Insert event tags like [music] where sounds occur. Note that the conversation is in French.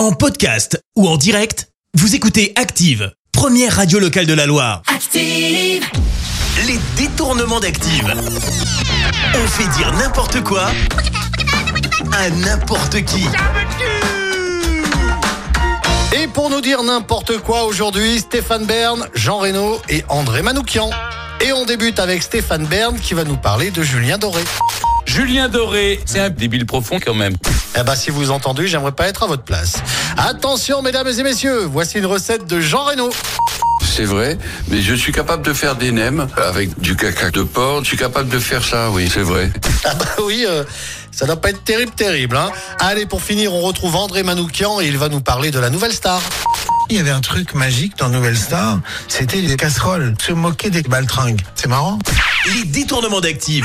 En podcast ou en direct, vous écoutez Active, première radio locale de la Loire. Active. Les détournements d'Active. On fait dire n'importe quoi à n'importe qui. Et pour nous dire n'importe quoi aujourd'hui, Stéphane Bern, Jean Reno et André Manoukian. Et on débute avec Stéphane Bern qui va nous parler de Julien Doré. Julien Doré, c'est un débile profond quand même. Eh ben, si vous entendez, j'aimerais pas être à votre place. Attention, mesdames et messieurs, voici une recette de Jean Reno. C'est vrai, mais je suis capable de faire des nems avec du caca de porc. Je suis capable de faire ça, oui, c'est vrai. [laughs] Ah bah oui, euh, ça doit pas être terrible, terrible. Hein. Allez, pour finir, on retrouve André Manoukian et il va nous parler de la nouvelle star. Il y avait un truc magique dans Nouvelle Star, c'était les casseroles, se moquer des baltringues. C'est marrant. Les détournements d'Active.